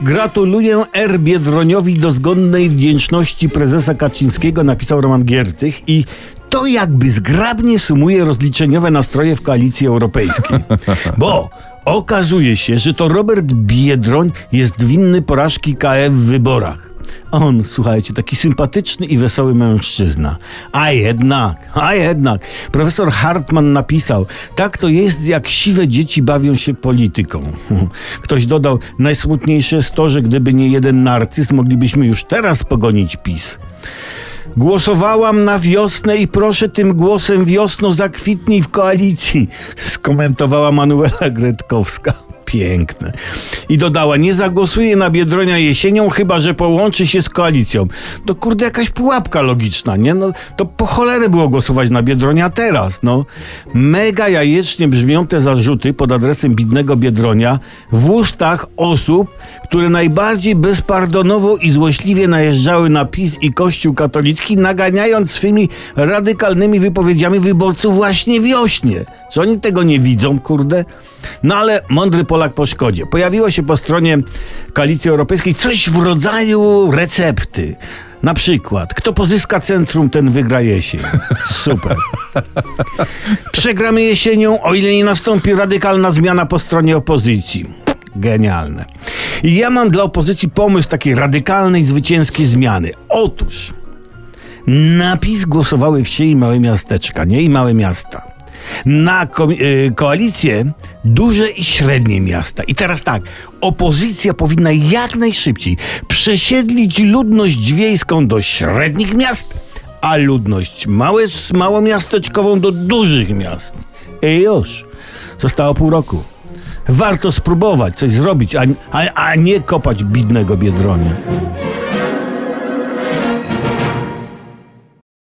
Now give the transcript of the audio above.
Gratuluję R. Biedroniowi do zgonnej wdzięczności prezesa Kaczyńskiego, napisał Roman Giertych i to jakby zgrabnie sumuje rozliczeniowe nastroje w koalicji europejskiej. Bo okazuje się, że to Robert Biedroń jest winny porażki KF w wyborach. On, słuchajcie, taki sympatyczny i wesoły mężczyzna. A jednak, a jednak, profesor Hartman napisał, tak to jest, jak siwe dzieci bawią się polityką. Ktoś dodał, najsmutniejsze jest to, że gdyby nie jeden narcyz, moglibyśmy już teraz pogonić PiS. Głosowałam na wiosnę i proszę tym głosem wiosno zakwitnij w koalicji, skomentowała Manuela Gretkowska. Piękne. I dodała, nie zagłosuję na Biedronia jesienią, chyba że połączy się z koalicją. To kurde jakaś pułapka logiczna, nie? No to po cholerę było głosować na Biedronia teraz, no. Mega jajecznie brzmią te zarzuty pod adresem bidnego Biedronia w ustach osób, które najbardziej bezpardonowo i złośliwie najeżdżały na PiS i Kościół katolicki, naganiając swymi radykalnymi wypowiedziami wyborców właśnie wiośnie. Czy oni tego nie widzą, kurde? No ale mądry Polak po szkodzie. Pojawiło się po stronie Koalicji Europejskiej coś w rodzaju recepty. Na przykład, kto pozyska centrum, ten wygra jesień. Super. Przegramy jesienią, o ile nie nastąpi radykalna zmiana po stronie opozycji. Genialne. I ja mam dla opozycji pomysł takiej radykalnej, zwycięskiej zmiany. Otóż napis głosowały wsie i małe miasteczka, nie? I małe miasta. Na ko y koalicję duże i średnie miasta. I teraz tak, opozycja powinna jak najszybciej przesiedlić ludność wiejską do średnich miast, a ludność małe, małomiasteczkową do dużych miast. I już. Zostało pół roku. Warto spróbować coś zrobić, a, a, a nie kopać bidnego biedronia.